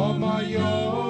For my yoke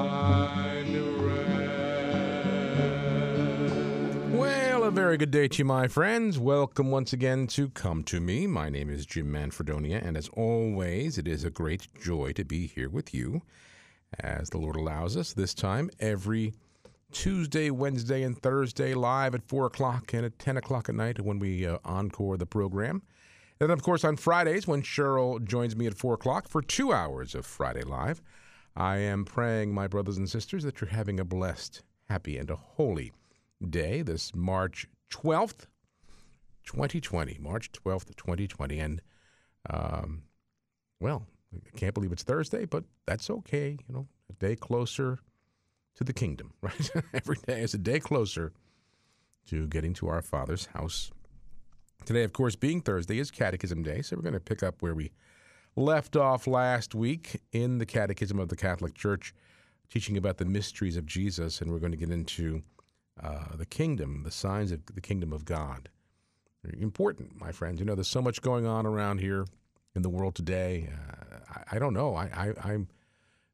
A very good day to you, my friends. Welcome once again to Come to Me. My name is Jim Manfredonia, and as always, it is a great joy to be here with you as the Lord allows us. This time, every Tuesday, Wednesday, and Thursday, live at 4 o'clock and at 10 o'clock at night when we uh, encore the program. And of course, on Fridays, when Cheryl joins me at 4 o'clock for two hours of Friday Live, I am praying, my brothers and sisters, that you're having a blessed, happy, and a holy day this March 12th, 2020. March 12th, 2020. And, um, well, I can't believe it's Thursday, but that's okay. You know, a day closer to the kingdom, right? Every day is a day closer to getting to our Father's house. Today, of course, being Thursday, is Catechism Day, so we're going to pick up where we left off last week in the Catechism of the Catholic Church, teaching about the mysteries of Jesus, and we're going to get into uh, the kingdom, the signs of the kingdom of God. Important, my friends. You know, there's so much going on around here in the world today. Uh, I, I don't know. I, I, I'm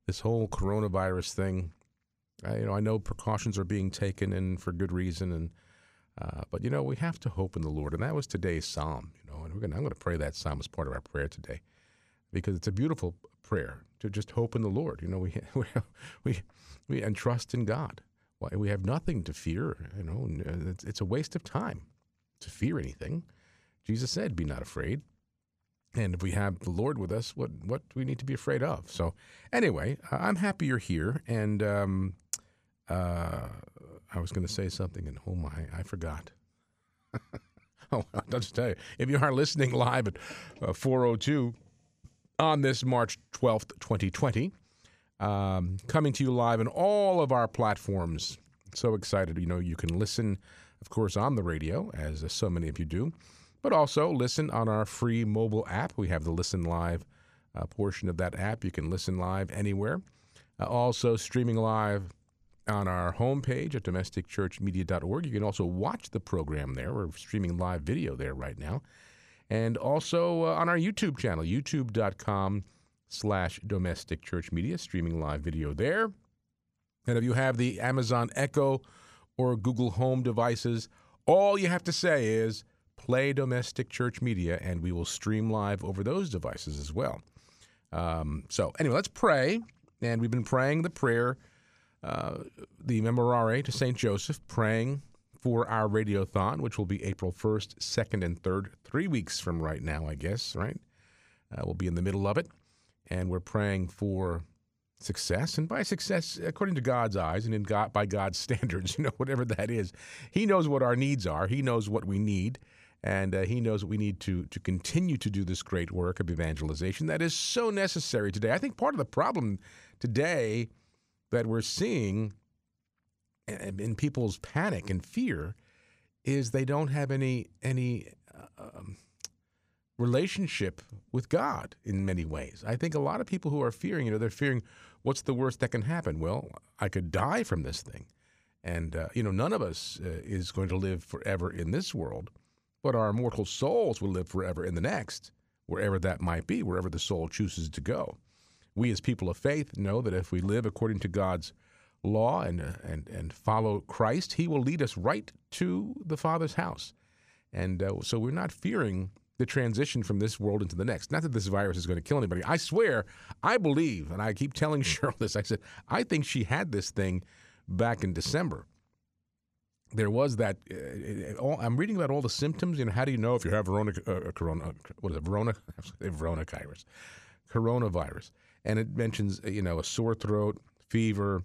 this whole coronavirus thing. I, you know, I know precautions are being taken and for good reason, and uh, but you know, we have to hope in the Lord, and that was today's psalm. You know, and we're gonna, I'm going to pray that psalm as part of our prayer today, because it's a beautiful prayer to just hope in the Lord. You know, we we we, we and trust in God. Why we have nothing to fear. You know, it's, it's a waste of time to fear anything. Jesus said, "Be not afraid." And if we have the Lord with us, what what do we need to be afraid of? So, anyway, uh, I'm happy you're here, and um, uh, I was going to say something, and oh my, I forgot. oh, I'll just tell you, if you are listening live at uh, 4:02 on this March 12th, 2020, um, coming to you live on all of our platforms. So excited! You know, you can listen, of course, on the radio, as so many of you do, but also listen on our free mobile app. We have the Listen Live uh, portion of that app. You can listen live anywhere. Uh, also, streaming live on our homepage at domesticchurchmedia.org. You can also watch the program there. We're streaming live video there right now. And also uh, on our YouTube channel, youtube.com slash domestic church media, streaming live video there. And if you have the Amazon Echo or Google Home devices, all you have to say is play domestic church media, and we will stream live over those devices as well. Um, so, anyway, let's pray. And we've been praying the prayer, uh, the Memorare to St. Joseph, praying for our radiothon, which will be April 1st, 2nd, and 3rd, three weeks from right now, I guess, right? Uh, we'll be in the middle of it. And we're praying for success. And by success, according to God's eyes and in God, by God's standards, you know, whatever that is, He knows what our needs are, He knows what we need. And uh, he knows we need to to continue to do this great work of evangelization that is so necessary today. I think part of the problem today that we're seeing in people's panic and fear is they don't have any any uh, um, relationship with God in many ways. I think a lot of people who are fearing, you know, they're fearing what's the worst that can happen? Well, I could die from this thing. And, uh, you know, none of us uh, is going to live forever in this world, but our mortal souls will live forever in the next, wherever that might be, wherever the soul chooses to go. We, as people of faith, know that if we live according to God's law and, uh, and, and follow Christ, He will lead us right to the Father's house. And uh, so we're not fearing the transition from this world into the next. Not that this virus is going to kill anybody. I swear, I believe, and I keep telling Cheryl this, I said, I think she had this thing back in December. There was that. Uh, it- all, I'm reading about all the symptoms. You know, how do you know if you have Verona, uh, corona? What is it? Verona, Verona virus, coronavirus, and it mentions uh, you know a sore throat, fever,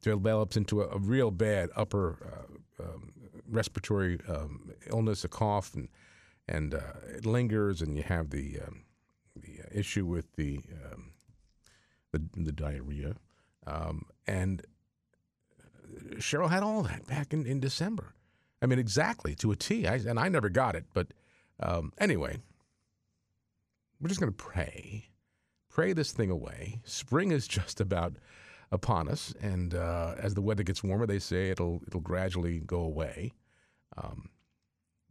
develops into a, a real bad upper uh, um, respiratory um, illness, a cough, and and uh, it lingers, and you have the um, the uh, issue with the um, the, the diarrhea, um, and Cheryl had all that back in, in December. I mean, exactly to a T. I, and I never got it, but um, anyway, we're just going to pray, pray this thing away. Spring is just about upon us, and uh, as the weather gets warmer, they say it'll it'll gradually go away. Um,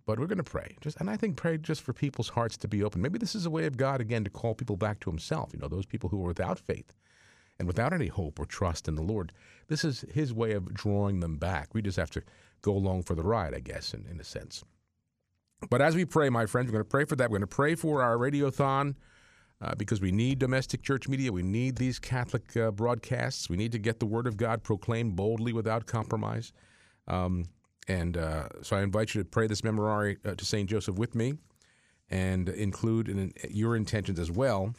but we're going to pray, just and I think pray just for people's hearts to be open. Maybe this is a way of God again to call people back to Himself. You know, those people who are without faith and without any hope or trust in the Lord. This is His way of drawing them back. We just have to go along for the ride, I guess, in, in a sense. But as we pray, my friends, we're going to pray for that. We're going to pray for our radiothon. Uh, because we need domestic church media. We need these Catholic uh, broadcasts. We need to get the Word of God proclaimed boldly without compromise. Um, and uh, so I invite you to pray this memorare uh, to St. Joseph with me and include in, your intentions as well.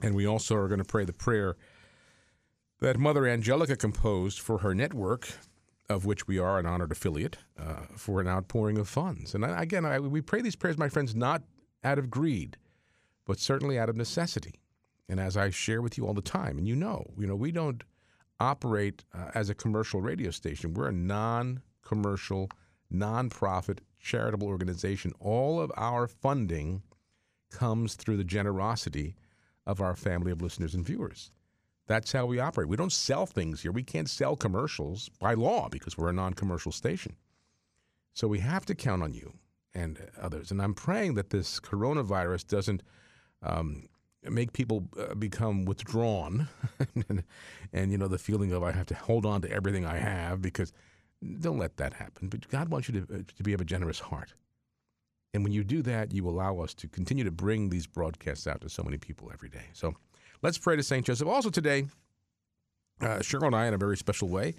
And we also are going to pray the prayer that Mother Angelica composed for her network, of which we are an honored affiliate, uh, for an outpouring of funds. And I, again, I, we pray these prayers, my friends, not out of greed but certainly out of necessity. And as I share with you all the time, and you know, you know, we don't operate uh, as a commercial radio station. We're a non-commercial, non-profit charitable organization. All of our funding comes through the generosity of our family of listeners and viewers. That's how we operate. We don't sell things here. We can't sell commercials by law because we're a non-commercial station. So we have to count on you and others. And I'm praying that this coronavirus doesn't um, make people uh, become withdrawn, and, and, you know the feeling of I have to hold on to everything I have because don't let that happen. But God wants you to uh, to be of a generous heart, and when you do that, you allow us to continue to bring these broadcasts out to so many people every day. So let's pray to Saint Joseph. Also today, uh, Cheryl and I, in a very special way.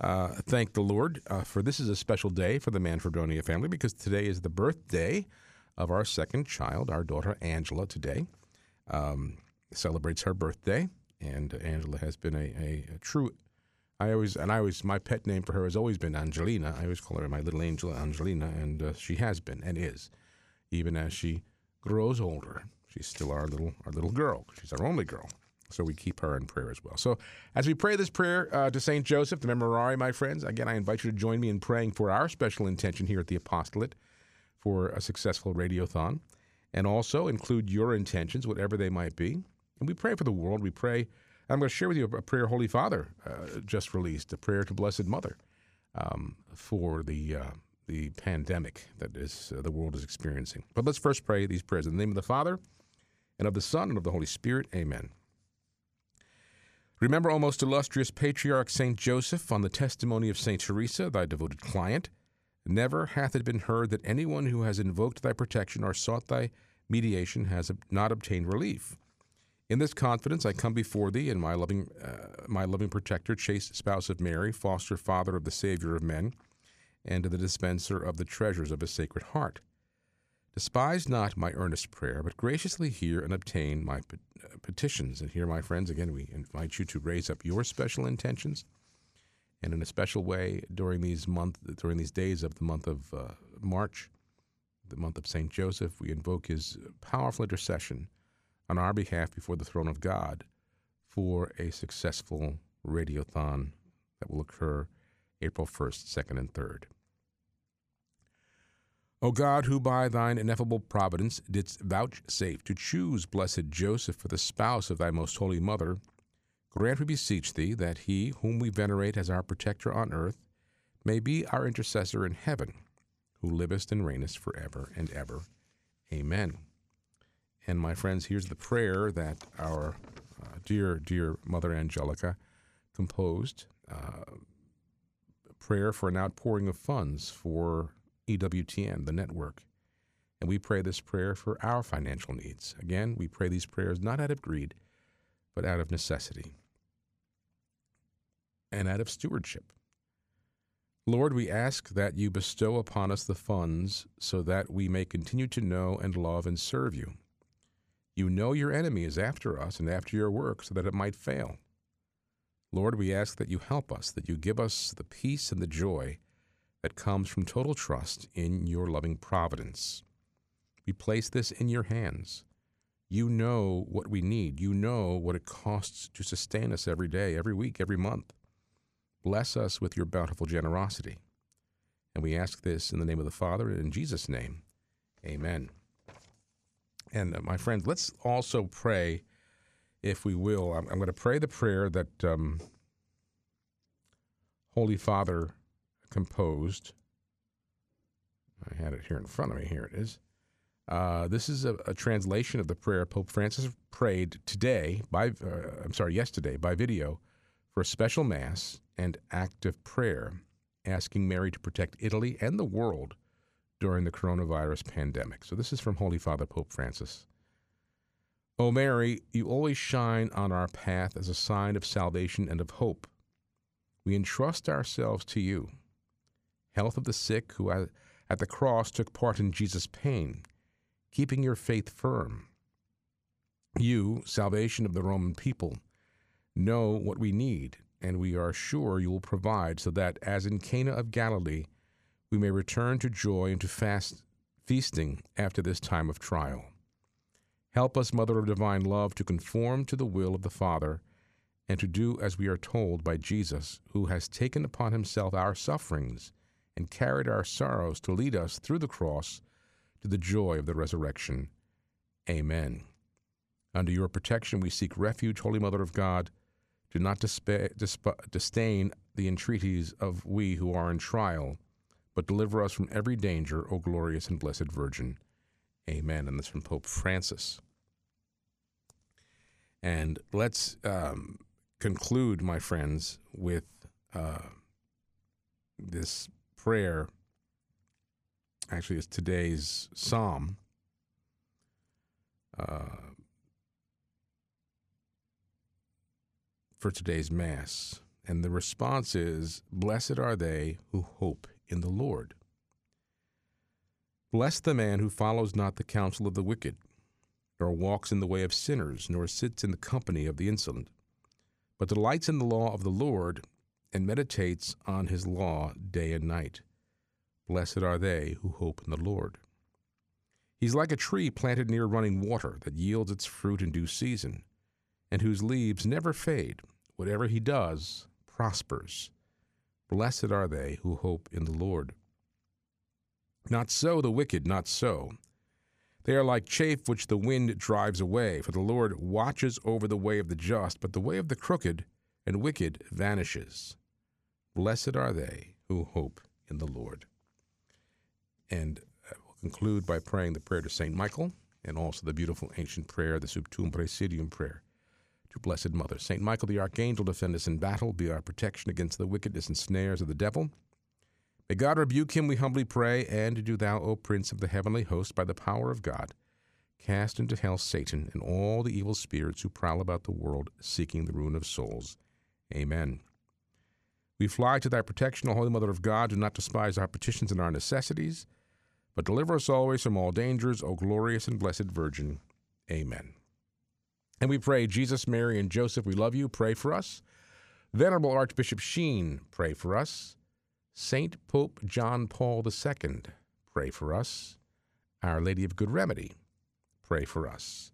Uh, thank the Lord uh, for this is a special day for the Manfredonia family because today is the birthday of our second child, our daughter Angela, today. Um, celebrates her birthday, and Angela has been a, a, a, true. I always and I always my pet name for her has always been Angelina. I always call her my little angel Angelina, and uh, she has been and is, even as she grows older. She's still our little our little girl. She's our only girl. So we keep her in prayer as well. So as we pray this prayer uh, to Saint Joseph, the Memorare, my friends, again I invite you to join me in praying for our special intention here at the Apostolate for a successful radiothon and also include your intentions, whatever they might be. And we pray for the world. We pray. I'm going to share with you a prayer Holy Father uh, just released, a prayer to Blessed Mother um, for the uh, the pandemic that is uh, the world is experiencing. But let's first pray these prayers in the name of the Father and of the Son and of the Holy Spirit. Amen. Remember, O most illustrious Patriarch Saint Joseph, on the testimony of Saint Teresa, thy devoted client Never hath it been heard that anyone who has invoked thy protection or sought thy mediation has not obtained relief. In this confidence, I come before thee, and my loving, uh, my loving protector, chaste spouse of Mary, foster father of the Savior of men, and the dispenser of the treasures of his sacred heart. Despise not my earnest prayer, but graciously hear and obtain my uh, petitions. And here, my friends, again, we invite you to raise up your special intentions and in a special way during these month during these days of the month of uh, March, the month of Saint Joseph, we invoke his powerful intercession on our behalf before the throne of God for a successful radiothon that will occur April 1st, 2nd, and 3rd. O God, who by thine ineffable providence didst vouchsafe to choose blessed Joseph for the spouse of thy most holy mother, Grant, we beseech thee, that he whom we venerate as our protector on earth may be our intercessor in heaven, who livest and reignest forever and ever. Amen. And my friends, here's the prayer that our uh, dear, dear Mother Angelica composed uh, prayer for an outpouring of funds for EWTN, the network. And we pray this prayer for our financial needs. Again, we pray these prayers not out of greed, but out of necessity and out of stewardship. Lord, we ask that you bestow upon us the funds so that we may continue to know and love and serve you. You know your enemy is after us and after your work so that it might fail. Lord, we ask that you help us, that you give us the peace and the joy that comes from total trust in your loving providence. We place this in your hands. You know what we need. You know what it costs to sustain us every day, every week, every month. Bless us with your bountiful generosity. And we ask this in the name of the Father and in Jesus' name. Amen. And uh, my friends, let's also pray, if we will. I'm, I'm going to pray the prayer that um, Holy Father composed. I had it here in front of me. Here it is. Uh, this is a, a, translation of the prayer Pope Francis prayed today, by uh, I'm sorry, yesterday, by video, for a special mass and active prayer, asking Mary to protect Italy and the world during the coronavirus pandemic. So this is from Holy Father Pope Francis. O Mary, you always shine on our path as a sign of salvation and of hope. We entrust ourselves to you. Health of the sick who at the cross took part in Jesus' pain keeping your faith firm. You, salvation of the Roman people, know what we need, and we are sure you will provide so that, as in Cana of Galilee, we may return to joy and to fast feasting after this time of trial. Help us, Mother of Divine Love, to conform to the will of the Father and to do as we are told by Jesus, who has taken upon himself our sufferings and carried our sorrows to lead us through the cross to the joy of the resurrection. Amen. Under your protection we seek refuge, Holy Mother of God. Do not dispa- disp- disdain the entreaties of we who are in trial, but deliver us from every danger, O glorious and blessed Virgin. Amen. And this from Pope Francis. And let's um, conclude, my friends, with uh, this prayer actually is today's psalm. Uh, for today's Mass. And the response is Blessed are they who hope in the Lord. Blessed the man who follows not the counsel of the wicked, nor walks in the way of sinners, nor sits in the company of the insolent, but delights in the law of the Lord, and meditates on his law day and night. Blessed are they who hope in the Lord. He's like a tree planted near running water that yields its fruit in due season, and whose leaves never fade. Whatever he does prospers. Blessed are they who hope in the Lord. Not so the wicked, not so. They are like chaff which the wind drives away, for the Lord watches over the way of the just, but the way of the crooked and wicked vanishes. Blessed are they who hope in the Lord. And uh, we'll conclude by praying the prayer to St. Michael and also the beautiful ancient prayer, the Sub Tuum Praesidium prayer to Blessed Mother. St. Michael the Archangel, defend us in battle, be our protection against the wickedness and snares of the devil. May God rebuke him, we humbly pray, and do thou, O Prince of the heavenly host, by the power of God, cast into hell Satan and all the evil spirits who prowl about the world seeking the ruin of souls. Amen. We fly to thy protection, O Holy Mother of God. Do not despise our petitions and our necessities but deliver us always from all dangers, O glorious and blessed Virgin. Amen. And we pray, Jesus, Mary, and Joseph, we love you. Pray for us. Venerable Archbishop Sheen, pray for us. Saint Pope John Paul II, pray for us. Our Lady of Good Remedy, pray for us.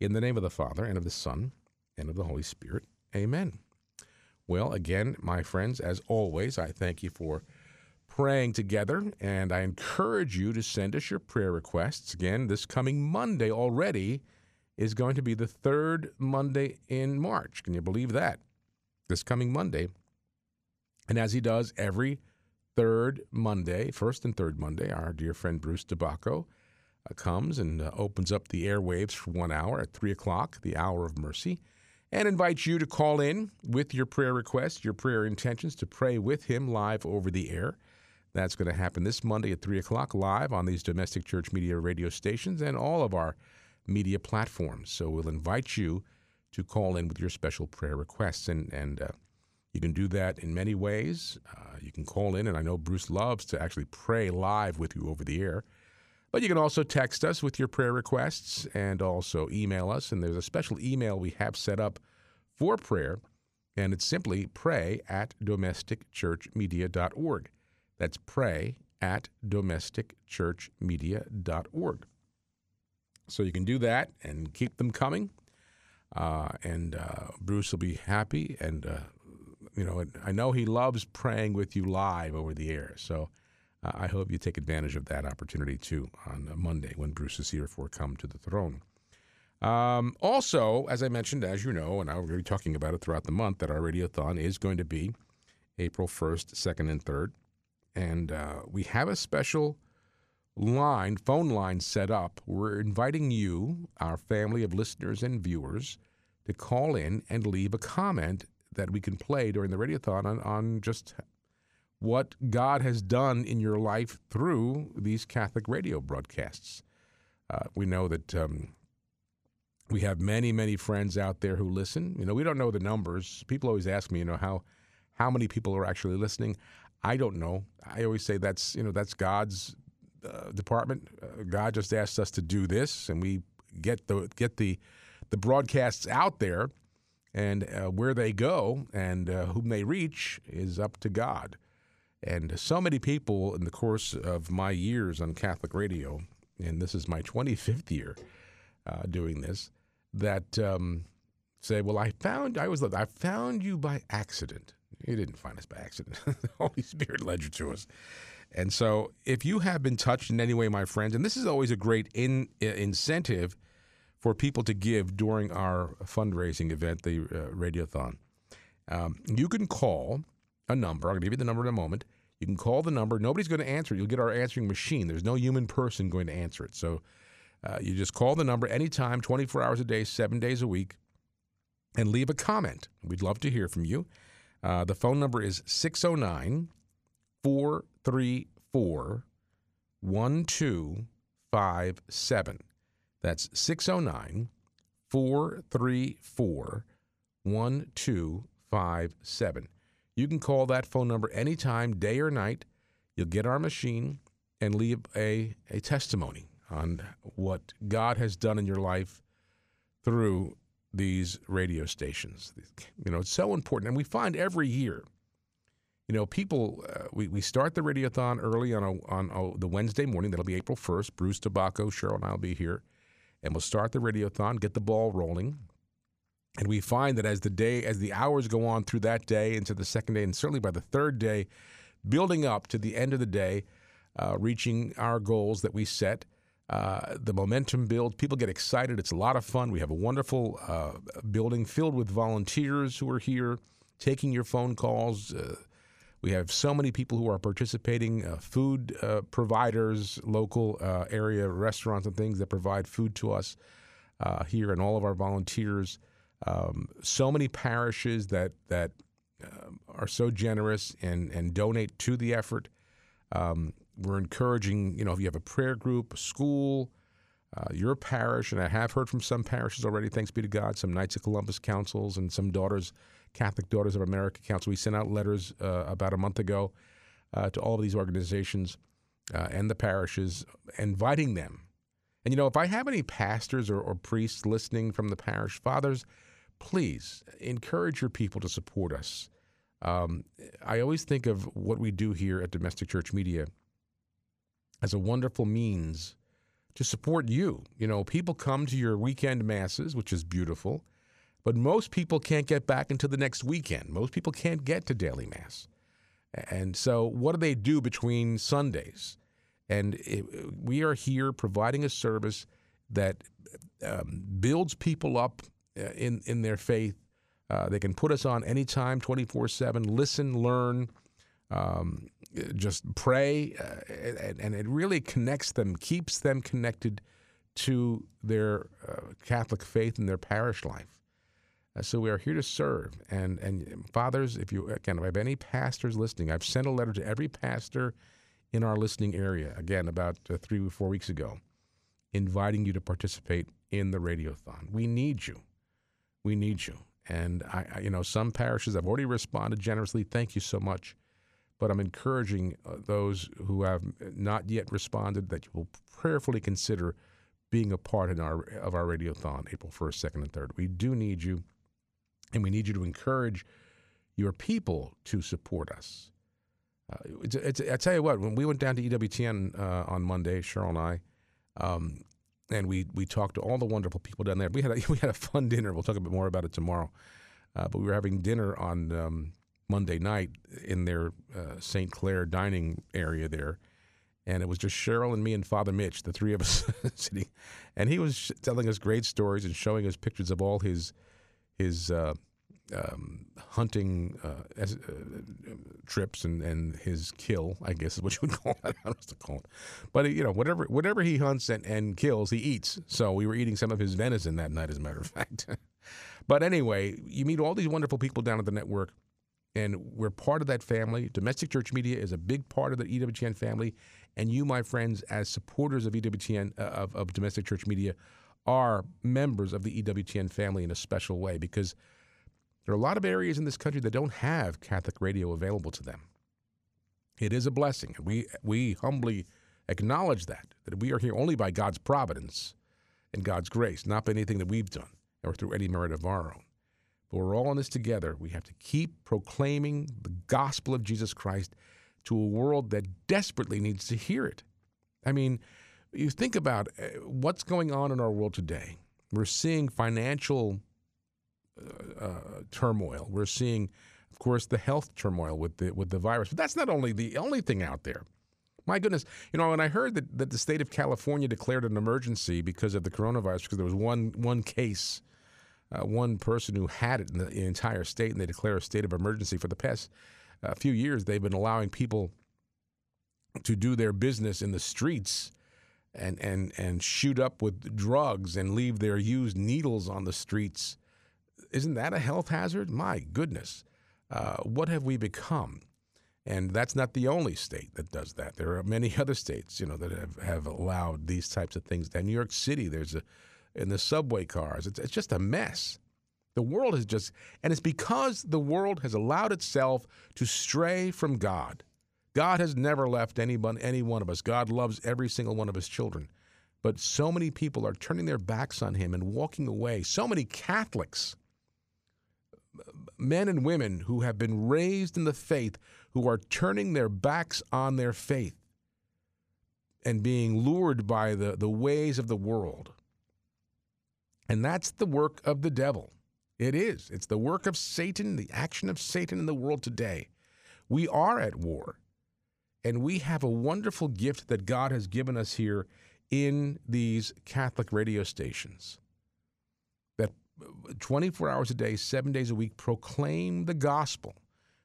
In the name of the Father, and of the Son, and of the Holy Spirit. Amen. Well, again, my friends, as always, I thank you for praying together, and I encourage you to send us your prayer requests. Again, this coming Monday already is going to be the third Monday in March. Can you believe that? This coming Monday. And as he does every third Monday, first and third Monday, our dear friend Bruce DeBacco uh, comes and uh, opens up the airwaves for one hour at 3 o'clock, the hour of mercy, and invites you to call in with your prayer requests, your prayer intentions, to pray with him live over the air. That's going to happen this Monday at 3 o'clock live on these domestic church media radio stations and all of our media platforms. So we'll invite you to call in with your special prayer requests. And, and uh, you can do that in many ways. Uh, you can call in, and I know Bruce loves to actually pray live with you over the air. But you can also text us with your prayer requests and also email us. And there's a special email we have set up for prayer, and it's simply pray at domesticchurchmedia.org. That's pray at domesticchurchmedia.org. So you can do that and keep them coming. Uh, and uh, Bruce will be happy. And, uh, you know, I know he loves praying with you live over the air. So uh, I hope you take advantage of that opportunity too on Monday when Bruce is here for Come to the Throne. Um, also, as I mentioned, as you know, and I'll be talking about it throughout the month, that our radiothon is going to be April 1st, 2nd, and 3rd. And uh, we have a special line, phone line set up. We're inviting you, our family of listeners and viewers, to call in and leave a comment that we can play during the radiothon on, on just what God has done in your life through these Catholic radio broadcasts. Uh, we know that um, we have many, many friends out there who listen. You know, we don't know the numbers. People always ask me, you know, how how many people are actually listening. I don't know. I always say that's you know that's God's uh, department. Uh, God just asked us to do this, and we get the get the the broadcasts out there, and uh, where they go and uh, whom they reach is up to God. And so many people in the course of my years on Catholic radio, and this is my 25th year uh, doing this, that um, say, "Well, I found I was I found you by accident." You didn't find us by accident. the Holy Spirit led you to us. And so, if you have been touched in any way, my friends, and this is always a great in, uh, incentive for people to give during our fundraising event, the uh, Radiothon, um, you can call a number. I'll give you the number in a moment. You can call the number. Nobody's going to answer it. You'll get our answering machine. There's no human person going to answer it. So uh, you just call the number anytime, 24 hours a day, seven days a week, and leave a comment. We'd love to hear from you. Uh, the phone number is 609 434 1257. That's 609 434 1257. You can call that phone number anytime, day or night. You'll get our machine and leave a, a testimony on what God has done in your life through these radio stations. You know, it's so important. And we find every year, you know, people, uh, we, we start the radiothon early on, a, on a, the Wednesday morning. That'll be April 1st. Bruce DeBacco, Cheryl, and I will be here. And we'll start the radiothon, get the ball rolling. And we find that as the day, as the hours go on through that day into the second day, and certainly by the third day, building up to the end of the day, uh, reaching our goals that we set, uh, the momentum builds. People get excited. It's a lot of fun. We have a wonderful uh, building filled with volunteers who are here taking your phone calls. Uh, we have so many people who are participating, uh, food uh, providers, local area restaurants and things that provide food to us here, and all of our volunteers. Um, so many parishes that that um, are so generous and and donate to the effort. Um, we're encouraging, you know, if you have a prayer group, a school, uh, your parish, and I have heard from some parishes already, thanks be to God, some Knights of Columbus councils and some daughters, Catholic Daughters of America Council. We sent out letters uh, about a month ago uh, to all of these organizations uh, and the parishes, inviting them. And, you know, if I have any pastors or, or priests listening from the parish, fathers, please encourage your people to support us. Um, I always think of what we do here at Domestic Church Media as a wonderful means to support you. You know, people come to your weekend masses, which is beautiful, but most people can't get back until the next weekend. Most people can't get to daily mass. And so, what do they do between Sundays? And it, we are here providing a service that um, builds people up uh, in, in their faith. Uh, they can put us on anytime, 24 7, listen, learn, um, just pray, uh, and, and, it really connects them, keeps them connected to their uh, Catholic faith and their parish life. Uh, so we are here to serve. And and fathers, if you again, if I have any pastors listening, I've sent a letter to every pastor in our listening area. Again, about uh, three or four weeks ago, inviting you to participate in the radiothon. We need you. We need you. And I, I you know, some parishes have already responded generously. Thank you so much but I'm encouraging uh, those who have not yet responded that you will prayerfully consider being a part in our, of our radiothon, April 1st, 2nd, and 3rd. We do need you, and we need you to encourage your people to support us. Uh, it's, it's, I tell you what, when we went down to EWTN uh, on Monday, Cheryl and I, um, and we we talked to all the wonderful people down there. We had a, we had a fun dinner. We'll talk a bit more about it tomorrow. Uh, but we were having dinner on um, Monday night in their uh, St. Clare dining area there, and it was just Cheryl and me and Father Mitch, the three of us sitting, and he was telling us great stories and showing us pictures of all his his uh, um, hunting uh, as, uh, trips and, and his kill, I guess is what you would call it. I don't know what to call it, but you know whatever whatever he hunts and, and kills, he eats. So we were eating some of his venison that night, as a matter of fact. but anyway, you meet all these wonderful people down at the network, and we're part of that family. Domestic Church Media is a big part of the EWTN family, and you, my friends, as supporters of EWTN uh, of, of Domestic Church Media, are members of the EWTN family in a special way because there are a lot of areas in this country that don't have Catholic radio available to them. It is a blessing, we we humbly acknowledge that that we are here only by God's providence and God's grace, not by anything that we've done or through any merit of our own. But we're all in this together. We have to keep proclaiming the gospel of Jesus Christ to a world that desperately needs to hear it. I mean, you think about uh, what's going on in our world today. We're seeing financial uh, turmoil. We're seeing, of course, the health turmoil with the with the virus. But that's not only the only thing out there. My goodness, you know, when I heard that, that the state of California declared an emergency because of the coronavirus, because there was one one case, uh, one person who had it in the entire state, and they declare a state of emergency for the past uh, few years. They've been allowing people to do their business in the streets and and and shoot up with drugs and leave their used needles on the streets. Isn't that a health hazard? My goodness, uh, what have we become? And that's not the only state that does that. There are many other states, you know, that have, have allowed these types of things. In New York City, there's a in the subway cars. It's, it's just a mess. The world is just, and it's because the world has allowed itself to stray from God. God has never left anyone, any one of us. God loves every single one of his children. But so many people are turning their backs on him and walking away. So many Catholics, men and women who have been raised in the faith, who are turning their backs on their faith and being lured by the, the ways of the world. And that's the work of the devil. It is. It's the work of Satan, the action of Satan in the world today. We are at war. And we have a wonderful gift that God has given us here in these Catholic radio stations that 24 hours a day, seven days a week, proclaim the gospel,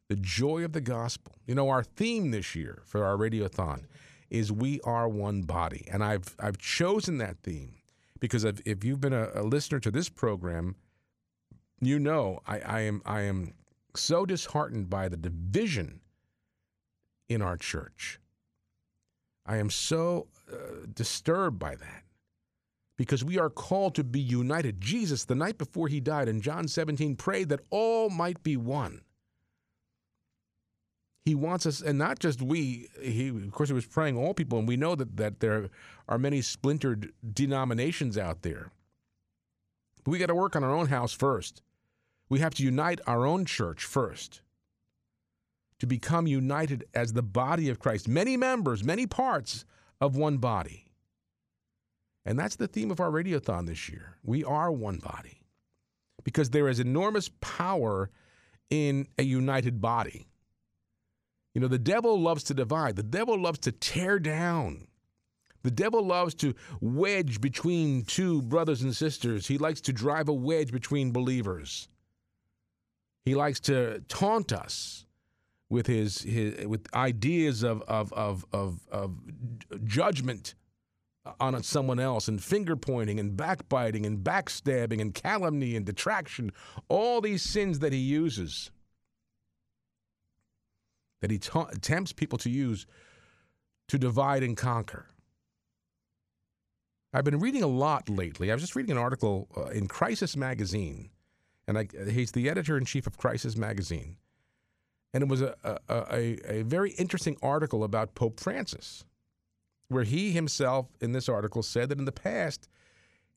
the joy of the gospel. You know, our theme this year for our radiothon is We Are One Body. And I've, I've chosen that theme because if, you've been a, a listener to this program, you know I, I am I am so disheartened by the division in our church. I am so uh, disturbed by that because we are called to be united. Jesus, the night before he died in John 17, prayed that all might be one. He wants us, and not just we. He, of course, he was praying all people, and we know that, that there are many splintered denominations out there. But we got to work on our own house first. We have to unite our own church first to become united as the body of Christ, many members, many parts of one body. And that's the theme of our radiothon this year. We are one body because there is enormous power in a united body. You know, the devil loves to divide, the devil loves to tear down. The devil loves to wedge between two brothers and sisters. He likes to drive a wedge between believers. He likes to taunt us with his, his with ideas of, of, of, of, of judgment on someone else and finger pointing and backbiting and backstabbing and calumny and detraction, all these sins that he uses, that he ta- tempts people to use to divide and conquer. I've been reading a lot lately. I was just reading an article uh, in Crisis Magazine, and I, he's the editor in chief of Crisis Magazine. And it was a, a, a, a very interesting article about Pope Francis where he himself in this article said that in the past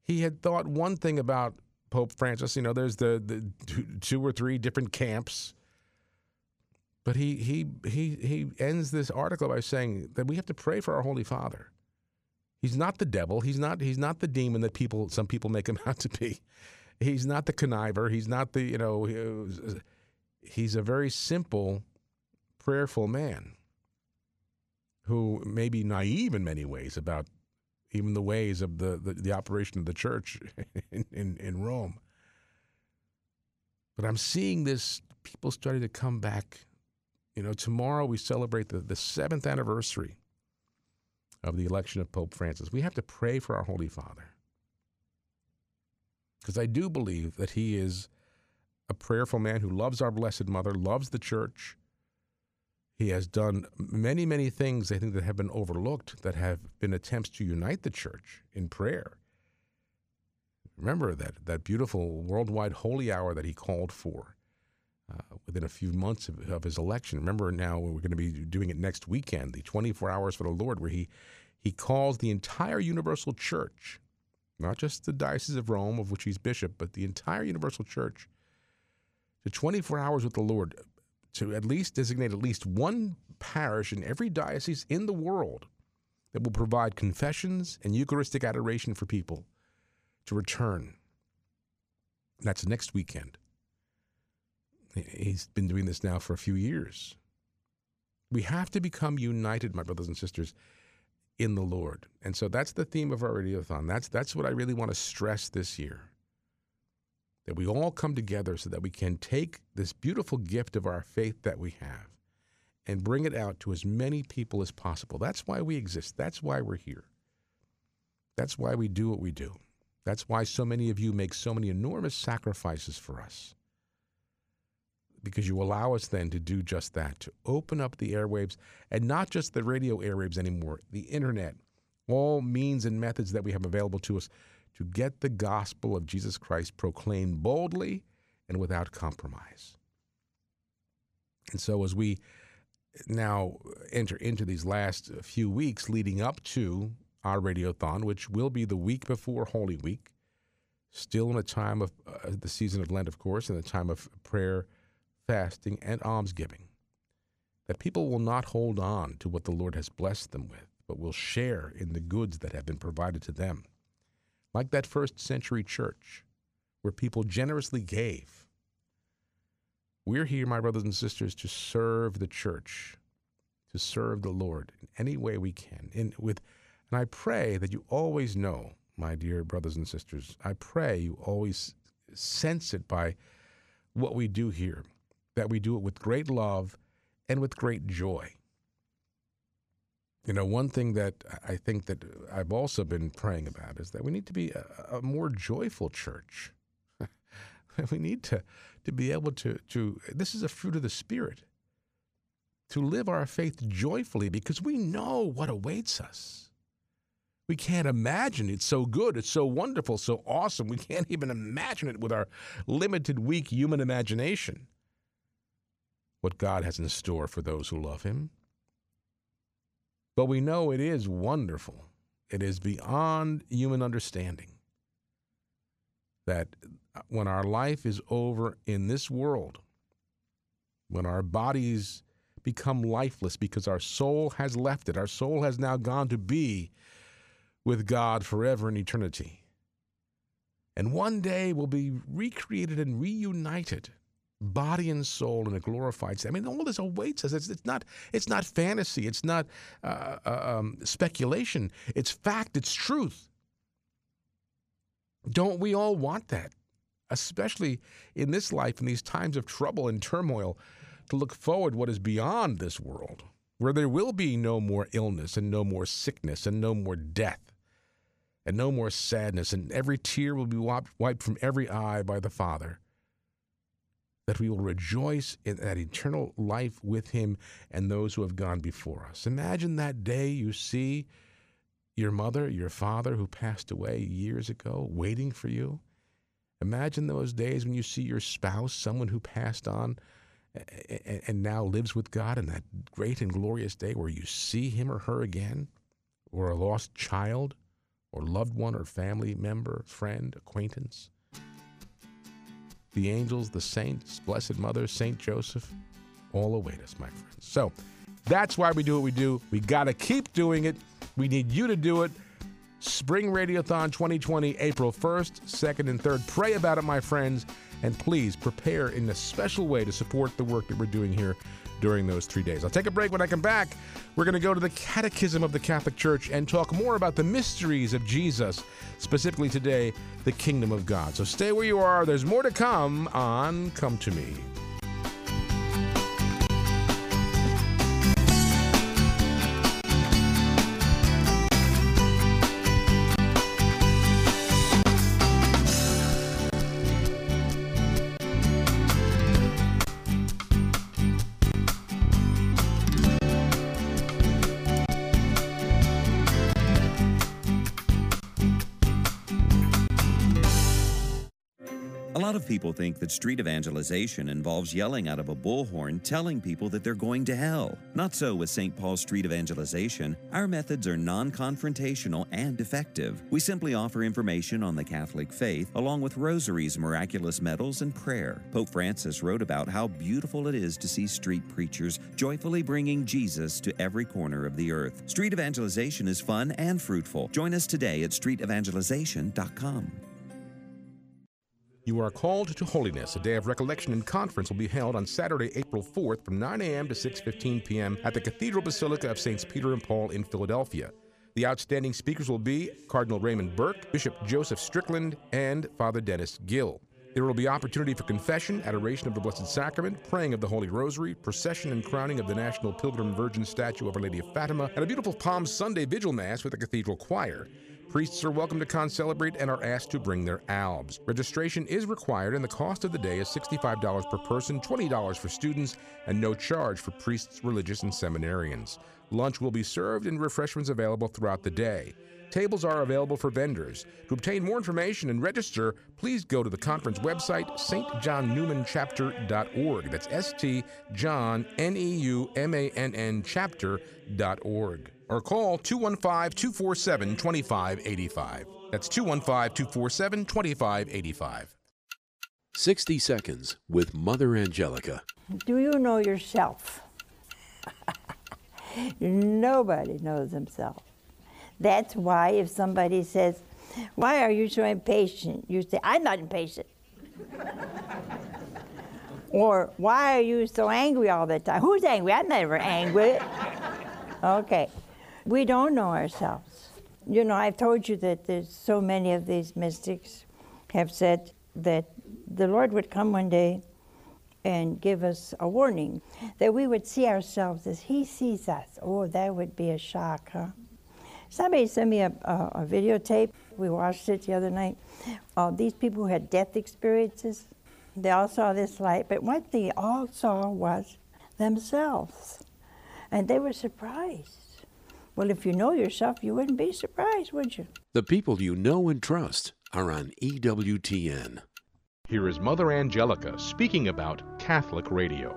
he had thought one thing about Pope Francis. You know, there's the, the two, or three different camps. But he, he, he, he ends this article by saying that we have to pray for our Holy Father. He's not the devil. He's not, he's not the demon that people, some people make him out to be. He's not the conniver. He's not the, you know, uh, he's a very simple, prayerful man who may be naive in many ways about even the ways of the, the, the operation of the church in, in, in Rome. But I'm seeing this, people starting to come back. You know, tomorrow we celebrate the, the seventh anniversary of the election of Pope Francis. We have to pray for our Holy Father. Because I do believe that he is a prayerful man who loves our Blessed Mother, loves the church, he has done many, many things I think that have been overlooked that have been attempts to unite the church in prayer. Remember that, that beautiful worldwide holy hour that he called for uh, within a few months of, of, his election. Remember now we're going to be doing it next weekend, the 24 Hours for the Lord, where he, he calls the entire universal church, not just the Diocese of Rome, of which he's bishop, but the entire universal church, to 24 hours with the Lord, to at least designate at least one parish in every diocese in the world that will provide confessions and Eucharistic adoration for people to return. That's next weekend. He's been doing this now for a few years. We have to become united, my brothers and sisters, in the Lord. And so that's the theme of our radiothon. That's that's what I really want to stress this year that we all come together so that we can take this beautiful gift of our faith that we have and bring it out to as many people as possible. That's why we exist. That's why we're here. That's why we do what we do. That's why so many of you make so many enormous sacrifices for us. Because you allow us then to do just that, to open up the airwaves, and not just the radio airwaves anymore, the internet, all means and methods that we have available to us to get the gospel of Jesus Christ proclaimed boldly and without compromise. And so, as we now enter into these last few weeks leading up to our radiothon, which will be the week before Holy Week, still in a time of uh, the season of Lent, of course, in a time of prayer, fasting, and almsgiving, that people will not hold on to what the Lord has blessed them with, but will share in the goods that have been provided to them like that first century church where people generously gave. We're here, my brothers and sisters, to serve the church, to serve the Lord in any way we can. And with and I pray that you always know, my dear brothers and sisters, I pray you always sense it by what we do here, that we do it with great love and with great joy. You know, one thing that I think that I've also been praying about is that we need to be a, a more joyful church. we need to, to be able to, to, this is a fruit of the Spirit, to live our faith joyfully because we know what awaits us. We can't imagine it's so good, it's so wonderful, so awesome. We can't even imagine it with our limited, weak human imagination. What God has in store for those who love Him. But we know it is wonderful. It is beyond human understanding that uh, when our life is over in this world, when our bodies become lifeless because our soul has left it, our soul has now gone to be with God forever in eternity. And one day we'll be recreated and reunited body and soul in a glorified state. I mean, all this awaits us. It's, it's not. It's not fantasy. It's not uh, uh, um, speculation. It's fact. It's truth. Don't we all want that? Especially in this life, in these times of trouble and turmoil, to look forward what is beyond this world, where there will be no more illness and no more sickness and no more death and no more sadness, and every tear will be wiped, wiped from every eye by the Father that we will rejoice in that eternal life with him and those who have gone before us. Imagine that day you see your mother, your father who passed away years ago, waiting for you. Imagine those days when you see your spouse, someone who passed on and now lives with God, and that great and glorious day where you see him or her again, or a lost child, or loved one, or family member, friend, acquaintance the angels, the saints, Blessed Mother, Saint Joseph, all await us, my friends. So that's why we do what we do. We got to keep doing it. We need you to do it. Spring Radiothon 2020, April 1st, 2nd, and 3rd. Pray about it, my friends, and please prepare in a special way to support the work that we're doing here during those three days. I'll take a break when I come back. We're going to go to the Catechism of the Catholic Church and talk more about the mysteries of Jesus, specifically today, the kingdom of God. So stay where you are. There's more to come on Come to Me. A lot of people think that street evangelization involves yelling out of a bullhorn telling people that they're going to hell. Not so with St. Paul Street Evangelization. Our methods are non confrontational and effective. We simply offer information on the Catholic faith, along with rosaries, miraculous medals, and prayer. Pope Francis wrote about how beautiful it is to see street preachers joyfully bringing Jesus to every corner of the earth. Street evangelization is fun and fruitful. Join us today at streetevangelization.com. You are called to holiness. A day of recollection and conference will be held on Saturday, April 4th from 9 a.m. to 6:15 p.m. at the Cathedral Basilica of Saints Peter and Paul in Philadelphia. The outstanding speakers will be Cardinal Raymond Burke, Bishop Joseph Strickland, and Father Dennis Gill. There will be opportunity for confession, adoration of the Blessed Sacrament, praying of the Holy Rosary, procession and crowning of the National Pilgrim Virgin statue of Our Lady of Fatima, and a beautiful Palm Sunday Vigil Mass with the Cathedral Choir. Priests are welcome to concelebrate and are asked to bring their albs. Registration is required, and the cost of the day is $65 per person, $20 for students, and no charge for priests, religious, and seminarians. Lunch will be served and refreshments available throughout the day. Tables are available for vendors. To obtain more information and register, please go to the conference website, stjohnneumannchapter.org. That's S T John N E U M A N N chapter.org. Or call 215 247 2585. That's 215 247 2585. 60 Seconds with Mother Angelica. Do you know yourself? Nobody knows himself. That's why if somebody says, Why are you so impatient? You say, I'm not impatient. or, Why are you so angry all the time? Who's angry? I'm never angry. okay. We don't know ourselves. You know, I've told you that there's so many of these mystics have said that the Lord would come one day and give us a warning, that we would see ourselves as He sees us. Oh, that would be a shock, huh? Somebody sent me a, a, a videotape. We watched it the other night. Uh, these people who had death experiences, they all saw this light, but what they all saw was themselves. And they were surprised. Well, if you know yourself, you wouldn't be surprised, would you? The people you know and trust are on EWTN. Here is Mother Angelica speaking about Catholic radio.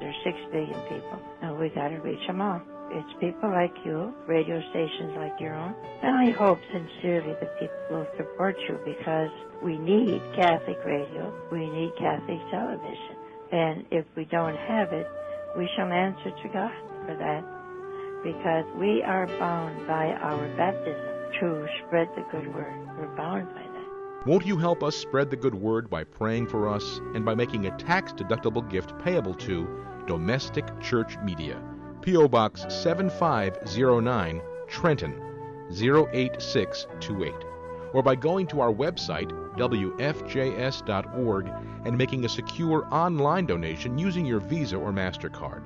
There's six billion people, and we got to reach them all. It's people like you, radio stations like your own, and I hope sincerely that people will support you because we need Catholic radio, we need Catholic television, and if we don't have it, we shall answer to God for that because we are bound by our baptism to spread the good word. We're bound by that. Won't you help us spread the good word by praying for us and by making a tax deductible gift payable to Domestic Church Media? P.O. Box 7509, Trenton 08628. Or by going to our website, WFJS.org, and making a secure online donation using your Visa or MasterCard.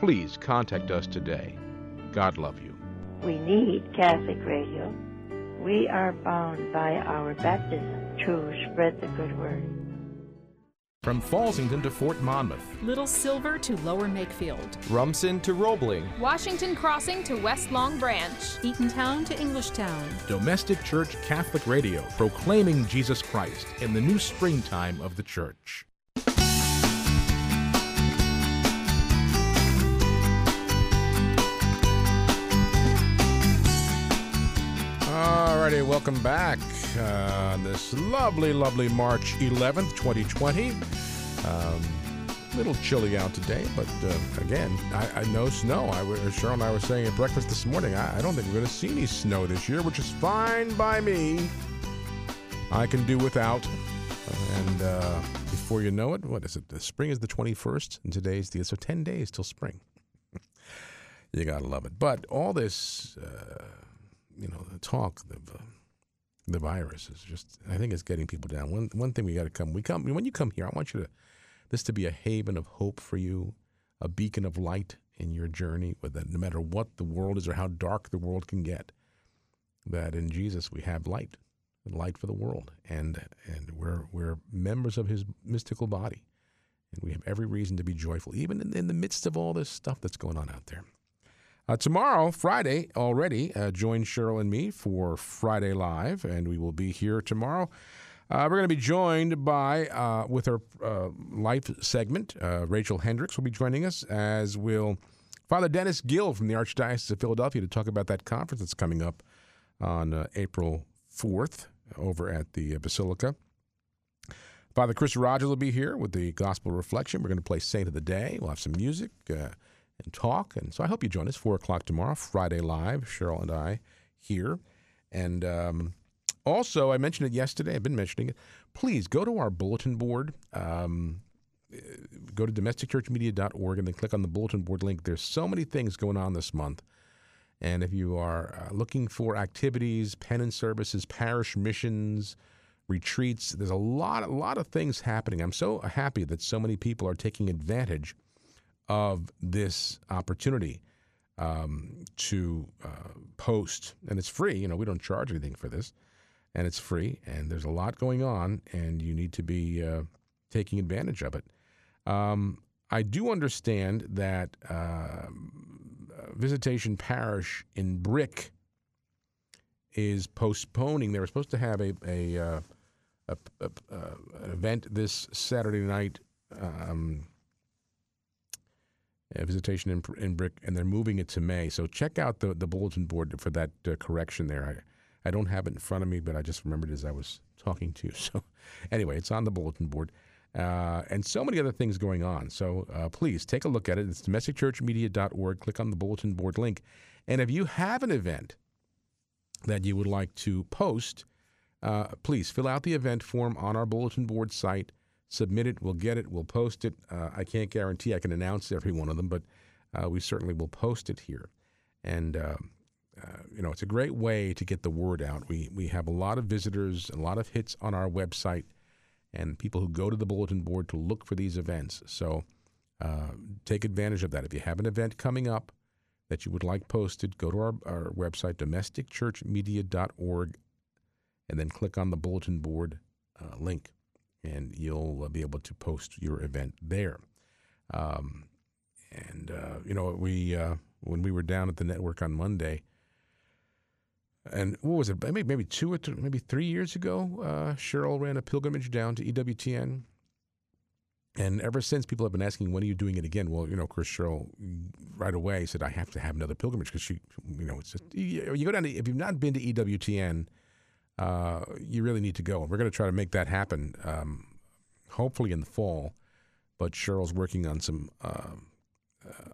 Please contact us today. God love you. We need Catholic radio. We are bound by our baptism to spread the good word. From Fallsington to Fort Monmouth, Little Silver to Lower Makefield, Rumson to Roebling, Washington Crossing to West Long Branch. Eatontown to Englishtown. Domestic Church Catholic Radio, proclaiming Jesus Christ in the new springtime of the church. Alrighty, welcome back. Uh, this lovely, lovely March 11th, 2020. Um, little chilly out today, but uh, again, I, I know snow. I Cheryl and I were saying at breakfast this morning, I, I don't think we're going to see any snow this year, which is fine by me. I can do without. And uh, before you know it, what is it? The spring is the 21st, and today's the so 10 days till spring. you gotta love it. But all this, uh, you know, the talk, the the virus is just. I think it's getting people down. One one thing we got to come. We come when you come here. I want you to this to be a haven of hope for you, a beacon of light in your journey. With that, no matter what the world is or how dark the world can get, that in Jesus we have light, light for the world, and and we're we're members of His mystical body, and we have every reason to be joyful, even in, in the midst of all this stuff that's going on out there. Uh, tomorrow, Friday, already, uh, join Cheryl and me for Friday Live, and we will be here tomorrow. Uh, we're going to be joined by, uh, with our uh, life segment, uh, Rachel Hendricks will be joining us, as will Father Dennis Gill from the Archdiocese of Philadelphia to talk about that conference that's coming up on April 4th over at the Basilica. Father Chris Rogers will be here with the Gospel Reflection. We're going to play Saint of the Day. We'll have some music and talk. And so I hope you join us, 4 o'clock tomorrow, Friday Live, Cheryl and I here. And um, also, I mentioned it yesterday, I've been mentioning it. Please go to our bulletin board. Um, go to domesticchurchmedia.org and then click on the bulletin board link. There's so many things going on this month. And if you are uh, looking for activities, penance services, parish missions, retreats, there's a lot, a lot of things happening. I'm so happy that so many people are taking advantage of this opportunity um, to uh, post, and it's free. You know, we don't charge anything for this, and it's free. And there's a lot going on, and you need to be uh, taking advantage of it. Um, I do understand that uh, Visitation Parish in Brick is postponing. They were supposed to have a, a, uh, a, a an event this Saturday night. Um, visitation in, in Brick, and they're moving it to May. So check out the, the bulletin board for that uh, correction there. I, I don't have it in front of me, but I just remembered as I was talking to you. So anyway, it's on the bulletin board. Uh, and so many other things going on. So uh, please take a look at it. It's domesticchurchmedia.org. Click on the bulletin board link. And if you have an event that you would like to post, uh, please fill out the event form on our bulletin board site submit it. We'll get it. We'll post it. Uh, I can't guarantee I can announce every one of them, but uh, we certainly will post it here. And uh, uh, you know, it's a great way to get the word out. We we have a lot of visitors, a lot of hits on our website, and people who go to the bulletin board to look for these events. So uh, take advantage of that. If you have an event coming up that you would like posted, go to our, our website, domesticchurchmedia.org, and then click on the bulletin board uh, link and you'll uh, be able to post your event there. Um, and uh, you know, we uh, when we were down at the network on Monday, and what was it? Maybe maybe two or maybe three years ago, uh, Cheryl ran a pilgrimage down to EWTN. And ever since, people have been asking, when are you doing it again? Well, you know, course, Cheryl right away said, I have to have another pilgrimage because she, you know, it's just, you, you go down to, if you've not been to EWTN, uh, you really need to go. And we're going to try to make that happen, um, hopefully in the fall. But Cheryl's working on some uh,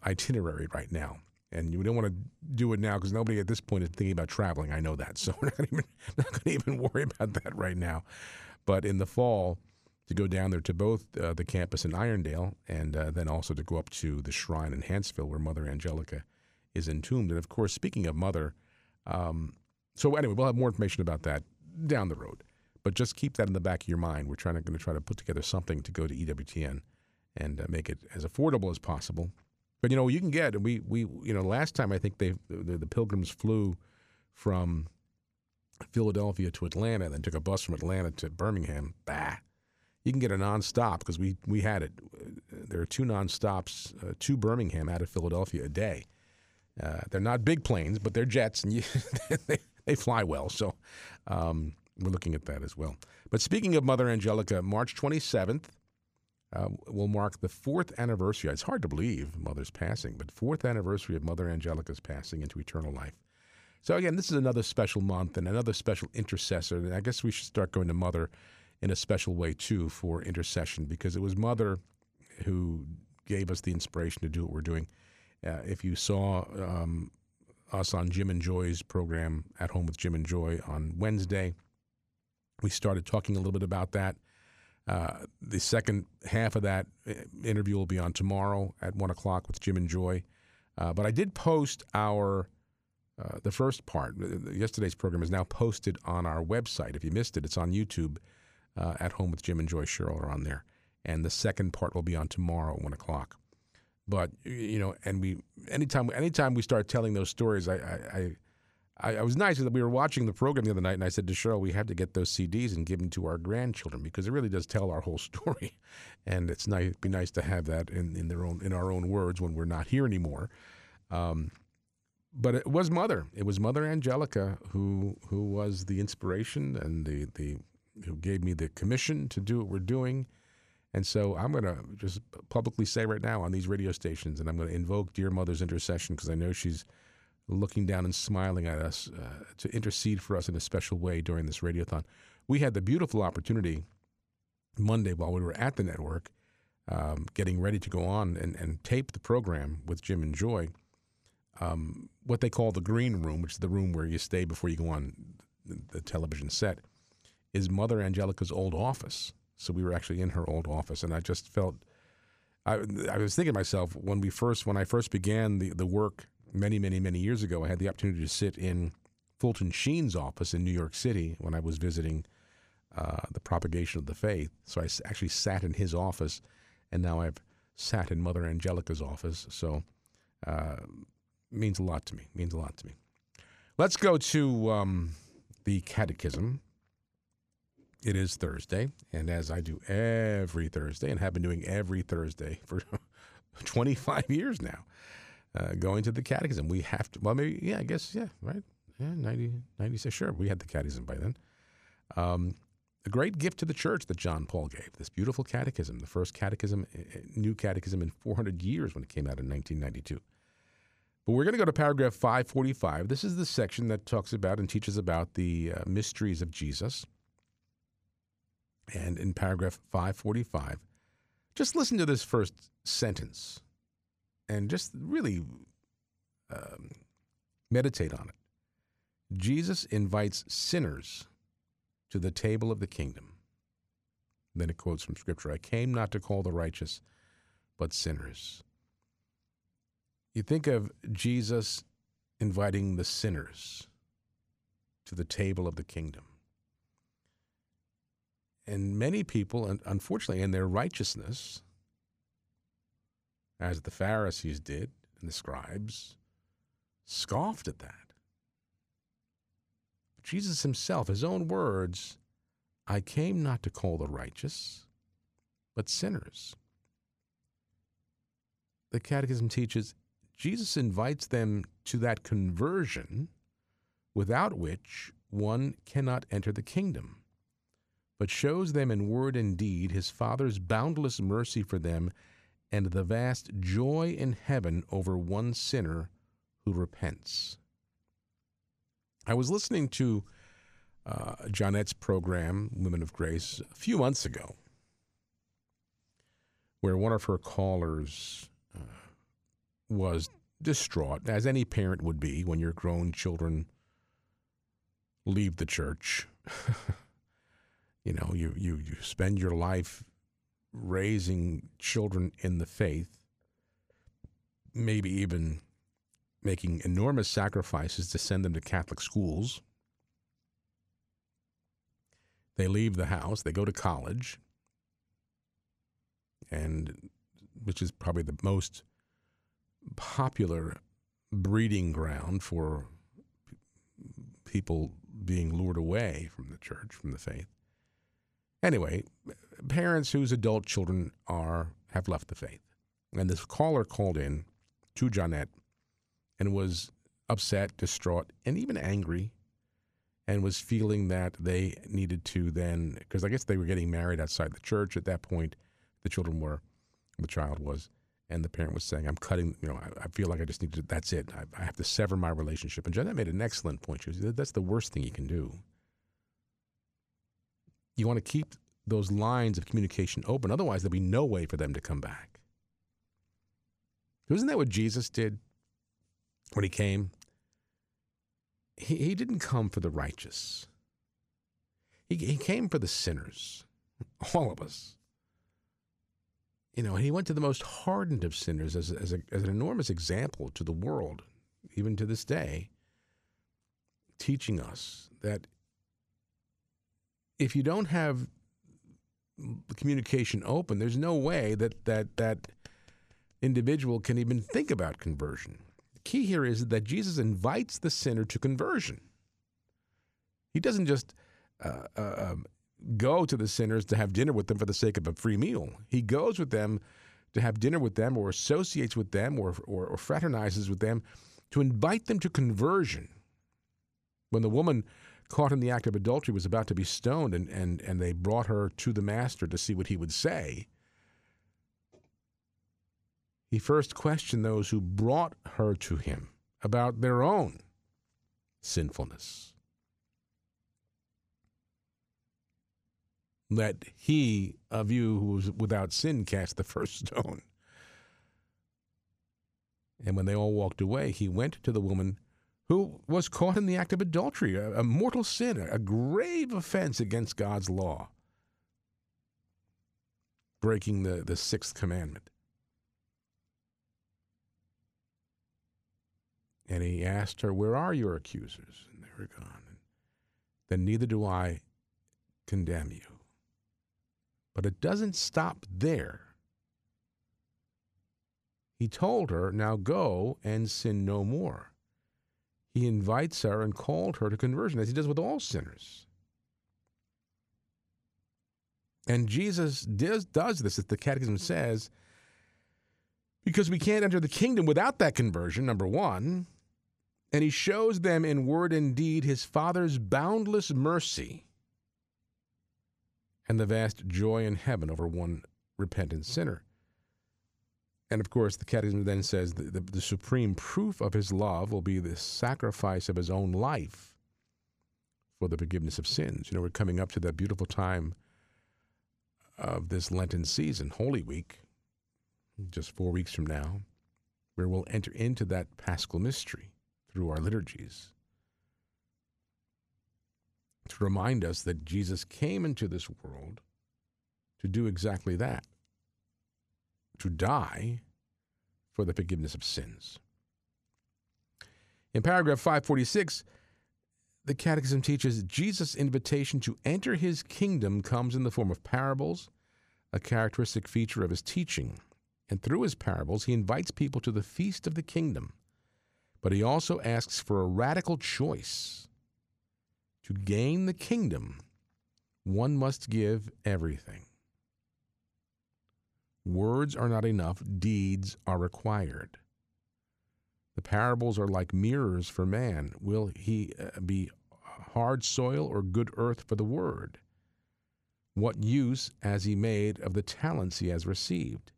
itinerary right now. And you don't want to do it now because nobody at this point is thinking about traveling. I know that. So we're not, even, not going to even worry about that right now. But in the fall, to go down there to both uh, the campus in Irondale and uh, then also to go up to the shrine in Hanceville where Mother Angelica is entombed. And of course, speaking of Mother, um, so anyway, we'll have more information about that down the road. But just keep that in the back of your mind. We're trying to going to try to put together something to go to EWTN and uh, make it as affordable as possible. But you know, you can get we we you know last time I think they the, the pilgrims flew from Philadelphia to Atlanta, then took a bus from Atlanta to Birmingham. Bah, you can get a nonstop because we we had it. There are two nonstops uh, to Birmingham out of Philadelphia a day. Uh, they're not big planes, but they're jets, and you, they, they fly well. So um, we're looking at that as well. But speaking of Mother Angelica, March 27th uh, will mark the fourth anniversary. It's hard to believe Mother's passing, but fourth anniversary of Mother Angelica's passing into eternal life. So again, this is another special month and another special intercessor. And I guess we should start going to Mother in a special way too for intercession because it was Mother who gave us the inspiration to do what we're doing. Uh, if you saw um, us on Jim and Joy's program, At Home with Jim and Joy, on Wednesday, we started talking a little bit about that. Uh, the second half of that uh, interview will be on tomorrow at one o'clock with Jim and Joy. Uh, but I did post our uh, the first part. Uh, Yesterday's program is now posted on our website. If you missed it, it's on YouTube. Uh, at home with Jim and Joy Cheryl are on there, and the second part will be on tomorrow at one o'clock. But you know, and we anytime anytime we start telling those stories, I I, I, I was nice that we were watching the program the other night, and I said to Cheryl, we have to get those CDs and give them to our grandchildren because it really does tell our whole story, and it's nice be nice to have that in, in their own in our own words when we're not here anymore. Um, but it was mother. It was Mother Angelica who who was the inspiration and the the who gave me the commission to do what we're doing. And so I'm going to just publicly say right now on these radio stations, and I'm going to invoke Dear Mother's intercession because I know she's looking down and smiling at us uh, to intercede for us in a special way during this radiothon. We had the beautiful opportunity Monday while we were at the network, um, getting ready to go on and, and tape the program with Jim and Joy. Um, what they call the green room, which is the room where you stay before you go on the television set, is Mother Angelica's old office. So we were actually in her old office, and I just felt. I, I was thinking to myself when we first when I first began the, the work many many many years ago. I had the opportunity to sit in Fulton Sheen's office in New York City when I was visiting uh, the propagation of the faith. So I actually sat in his office, and now I've sat in Mother Angelica's office. So uh, means a lot to me. Means a lot to me. Let's go to um, the catechism. It is Thursday, and as I do every Thursday, and have been doing every Thursday for 25 years now, uh, going to the catechism, we have to. Well, maybe yeah, I guess yeah, right. Yeah, 90, 96. Sure, we had the catechism by then. Um, a great gift to the church that John Paul gave. This beautiful catechism, the first catechism, uh, new catechism in 400 years when it came out in 1992. But we're going to go to paragraph 545. This is the section that talks about and teaches about the uh, mysteries of Jesus. And in paragraph 545, just listen to this first sentence and just really um, meditate on it. Jesus invites sinners to the table of the kingdom. Then it quotes from Scripture I came not to call the righteous, but sinners. You think of Jesus inviting the sinners to the table of the kingdom. And many people, unfortunately, in their righteousness, as the Pharisees did and the scribes, scoffed at that. But Jesus himself, his own words, I came not to call the righteous, but sinners. The Catechism teaches Jesus invites them to that conversion without which one cannot enter the kingdom, but shows them in word and deed his Father's boundless mercy for them and the vast joy in heaven over one sinner who repents. I was listening to uh, Johnnette's program, Women of Grace, a few months ago, where one of her callers uh, was distraught, as any parent would be when your grown children leave the church. you know, you, you, you spend your life raising children in the faith, maybe even making enormous sacrifices to send them to Catholic schools. They leave the house, they go to college, and which is probably the most popular breeding ground for people being lured away from the church, from the faith. Anyway, parents whose adult children are have left the faith. And this caller called in to Johnnette and was upset, distraught, and even angry, and was feeling that they needed to then, because I guess they were getting married outside the church at that point. The children were, the child was, and the parent was saying, "I'm cutting. You know, I, I feel like I just need to. That's it. I, I, have to sever my relationship." And Johnnette made an excellent point. She was, "That's the worst thing you can do. You want to keep those lines of communication open. Otherwise, there'll be no way for them to come back. Isn't that what Jesus did when he came? He, he didn't come for the righteous, he, he came for the sinners, all of us. You know, and he went to the most hardened of sinners as, as, a, as an enormous example to the world, even to this day, teaching us that if you don't have communication open, there's no way that that that individual can even think about conversion. The key here is that Jesus invites the sinner to conversion. He doesn't just uh, uh, um, go to the sinners to have dinner with them for the sake of a free meal. He goes with them to have dinner with them, or associates with them, or, or, or fraternizes with them to invite them to conversion. When the woman caught in the act of adultery was about to be stoned, and, and, and they brought her to the master to see what he would say. He first questioned those who brought her to him about their own sinfulness. Let he of you who is without sin cast the first stone. And when they all walked away, he went to the woman who was caught in the act of adultery, a, a mortal sin, a grave offense against God's law, breaking the, the sixth commandment. And he asked her, Where are your accusers? And they were gone. And then neither do I condemn you. But it doesn't stop there. He told her, Now go and sin no more he invites her and called her to conversion, as he does with all sinners. And Jesus does, does this, as the Catechism says, because we can't enter the kingdom without that conversion, number one. And he shows them in word and deed his Father's boundless mercy and the vast joy in heaven over one repentant sinner. And of course, the Catechism then says the, the, the, supreme proof of his love will be the sacrifice of his own life for the forgiveness of sins. You know, we're coming up to that beautiful time of this Lenten season, Holy Week, just four weeks from now, where we'll enter into that paschal mystery through our liturgies to remind us that Jesus came into this world to do exactly that to die for the forgiveness of sins. In paragraph 546, the Catechism teaches Jesus' invitation to enter his kingdom comes in the form of parables, a characteristic feature of his teaching. And through his parables, he invites people to the feast of the kingdom. But he also asks for a radical choice. To gain the kingdom, one must give everything. Words are not enough, deeds are required. The parables are like mirrors for man. Will he uh, be hard soil or good earth for the word? What use has he made of the talents he has received?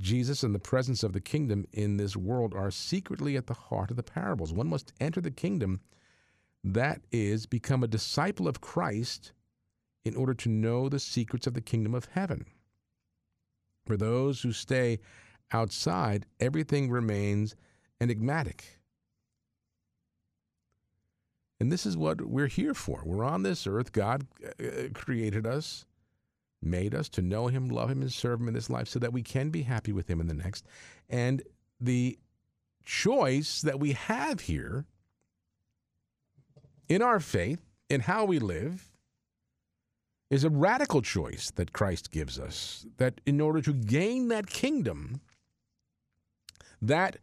Jesus and the presence of the kingdom in this world are secretly at the heart of the parables. One must enter the kingdom, that is, become a disciple of Christ, in order to know the secrets of the kingdom of heaven. For those who stay outside, everything remains enigmatic. And this is what we're here for. We're on this earth. God uh, created us, made us to know Him, love Him, and serve Him in this life so that we can be happy with Him in the next. And the choice that we have here in our faith, in how we live, is a radical choice that Christ gives us. That in order to gain that kingdom, that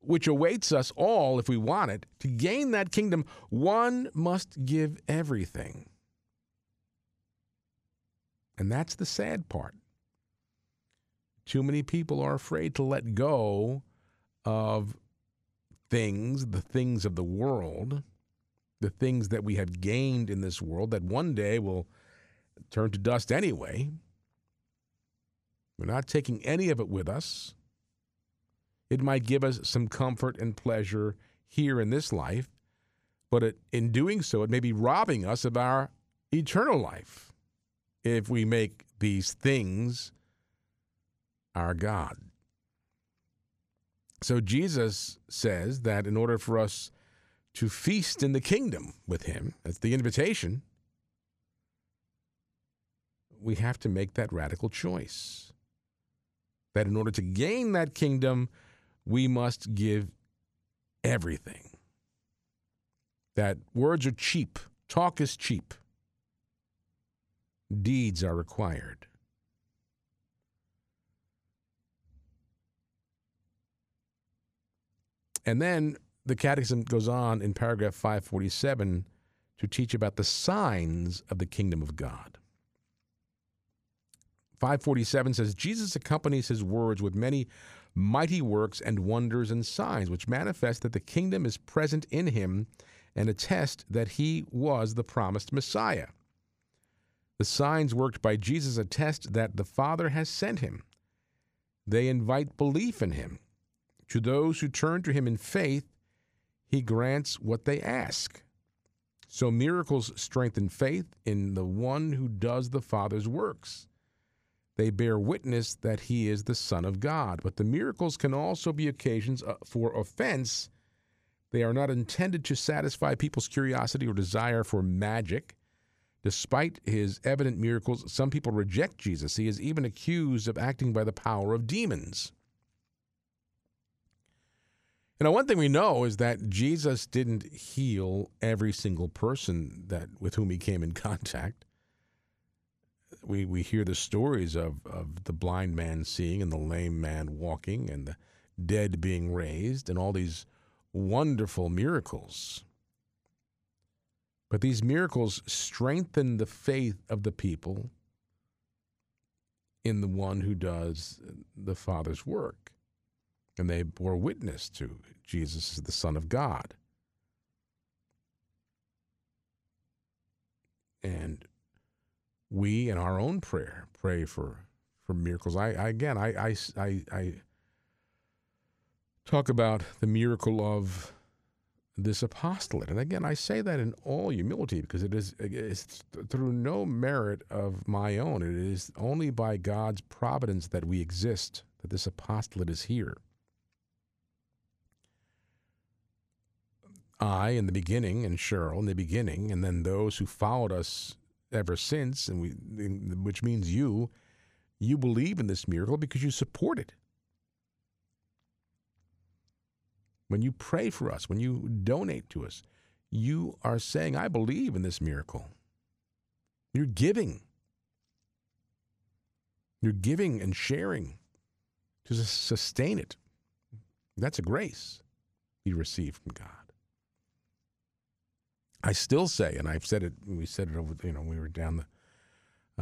which awaits us all if we want it, to gain that kingdom, one must give everything. And that's the sad part. Too many people are afraid to let go of things, the things of the world, the things that we have gained in this world that one day will turn to dust anyway. We're not taking any of it with us. It might give us some comfort and pleasure here in this life, but it, in doing so, it may be robbing us of our eternal life. if we make these things our God. So Jesus says that in order for us to feast in the kingdom with him, that's the invitation, we have to make that radical choice. That in order to gain that kingdom, we must give everything. That words are cheap, talk is cheap, deeds are required. And then the Catechism goes on in paragraph 547 to teach about the signs of the kingdom of God. 547 says Jesus accompanies his words with many mighty works and wonders and signs, which manifest that the kingdom is present in him and attest that he was the promised Messiah. The signs worked by Jesus attest that the Father has sent him. They invite belief in him. To those who turn to him in faith, he grants what they ask. So miracles strengthen faith in the one who does the Father's works. They bear witness that he is the Son of God. But the miracles can also be occasions uh, for offense. They are not intended to satisfy people's curiosity or desire for magic. Despite his evident miracles, some people reject Jesus. He is even accused of acting by the power of demons. You know, one thing we know is that Jesus didn't heal every single person that with whom he came in contact. We we hear the stories of, of the blind man seeing and the lame man walking and the dead being raised and all these wonderful miracles. But these miracles strengthen the faith of the people in the one who does the Father's work and they bore witness to Jesus as the Son of God. And we, in our own prayer, pray for, for miracles. I, I again, I, I, I, I talk about the miracle of this apostolate. And again, I say that in all humility because it is it's through no merit of my own. It is only by God's providence that we exist, that this apostolate is here. I in the beginning and Cheryl in the beginning, and then those who followed us ever since, and we, which means you, you believe in this miracle because you support it. When you pray for us, when you donate to us, you are saying, I believe in this miracle. You're giving. You're giving and sharing to sustain it. That's a grace you receive from God. I still say, and I've said it. We said it over. You know, we were down the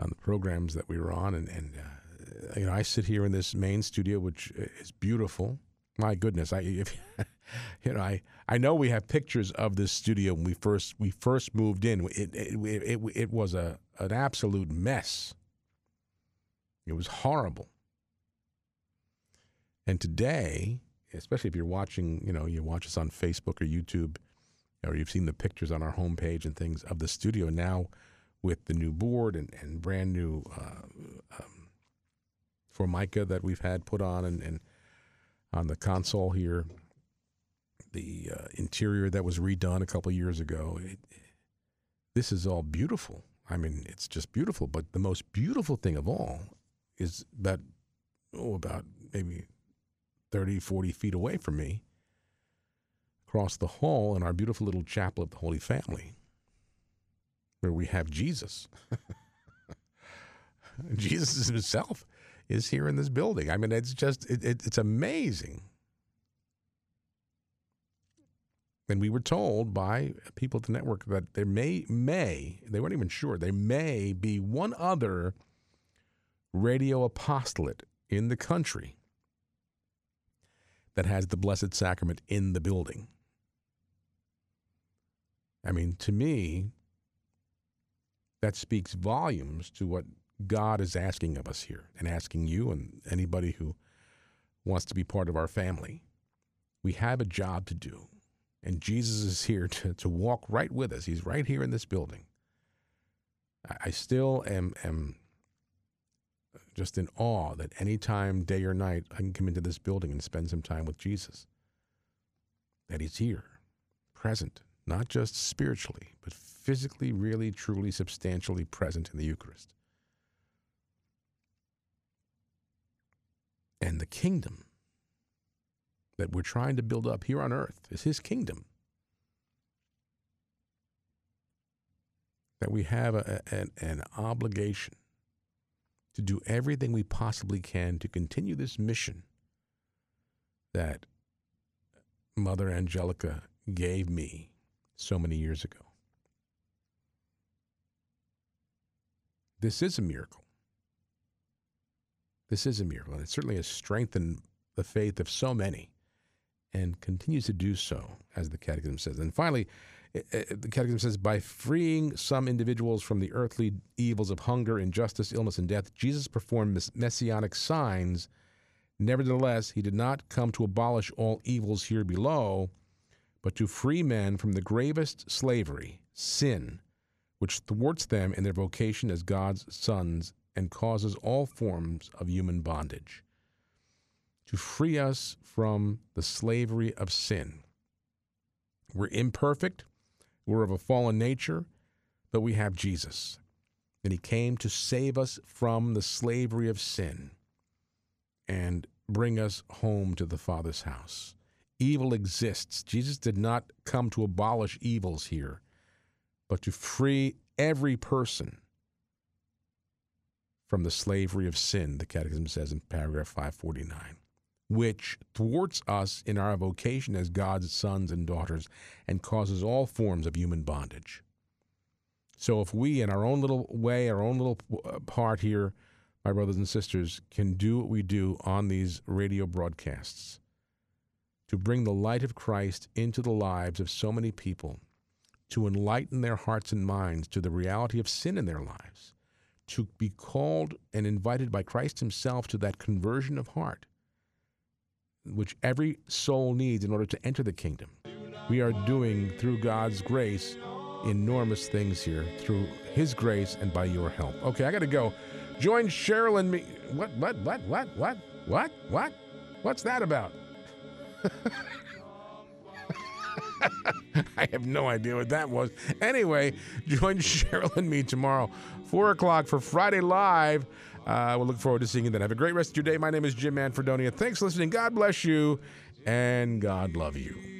on the programs that we were on, and and uh, you know, I sit here in this main studio, which is beautiful. My goodness, I if, you know, I I know we have pictures of this studio when we first we first moved in. It it it, it was a an absolute mess. It was horrible. And today, especially if you're watching, you know, you watch us on Facebook or YouTube or you've seen the pictures on our homepage and things of the studio now with the new board and, and brand new uh, um, formica that we've had put on and, and on the console here, the uh, interior that was redone a couple years ago. It, this is all beautiful. I mean, it's just beautiful. But the most beautiful thing of all is that, oh, about maybe 30, 40 feet away from me across the hall in our beautiful little chapel of the Holy Family, where we have Jesus. Jesus himself is here in this building. I mean, it's just, it, it, it's amazing. And we were told by people at the network that there may, may, they weren't even sure, there may be one other radio apostolate in the country that has the Blessed Sacrament in the building. I mean, to me, that speaks volumes to what God is asking of us here and asking you and anybody who wants to be part of our family. We have a job to do. And Jesus is here to, to walk right with us. He's right here in this building. I, still am am just in awe that any time, day or night, I can come into this building and spend some time with Jesus. That He's here, present, not just spiritually, but physically, really, truly, substantially present in the Eucharist. And the kingdom that we're trying to build up here on earth is His kingdom. That we have a, an, an obligation to do everything we possibly can to continue this mission that Mother Angelica gave me so many years ago. This is a miracle. This is a miracle. And it certainly has strengthened the faith of so many and continues to do so, as the Catechism says. And finally, eh, eh, the Catechism says, by freeing some individuals from the earthly evils of hunger, injustice, illness, and death, Jesus performed messianic signs. Nevertheless, he did not come to abolish all evils here below, but to free men from the gravest slavery, sin, which thwarts them in their vocation as God's sons and causes all forms of human bondage. To free us from the slavery of sin. We're imperfect. We're of a fallen nature, but we have Jesus. And he came to save us from the slavery of sin and bring us home to the Father's house. Evil exists. Jesus did not come to abolish evils here, but to free every person from the slavery of sin, the Catechism says in paragraph 549 which thwarts us in our vocation as God's sons and daughters and causes all forms of human bondage. So, if we, in our own little way, our own little uh, part here, my brothers and sisters, can do what we do on these radio broadcasts to bring the light of Christ into the lives of so many people, to enlighten their hearts and minds to the reality of sin in their lives, to be called and invited by Christ Himself to that conversion of heart which every soul needs in order to enter the kingdom. We are doing, through God's grace, enormous things here through His grace and by your help. Okay, I got to go. Join Cheryl and me. What, what, what, what, what, what, what? What's that about? I have no idea what that was. Anyway, join Cheryl and me tomorrow, 4 o'clock for Friday Live. Uh, we'll look forward to seeing you then. Have a great rest of your day. My name is Jim Manfredonia. Thanks for listening. God bless you, and God love you.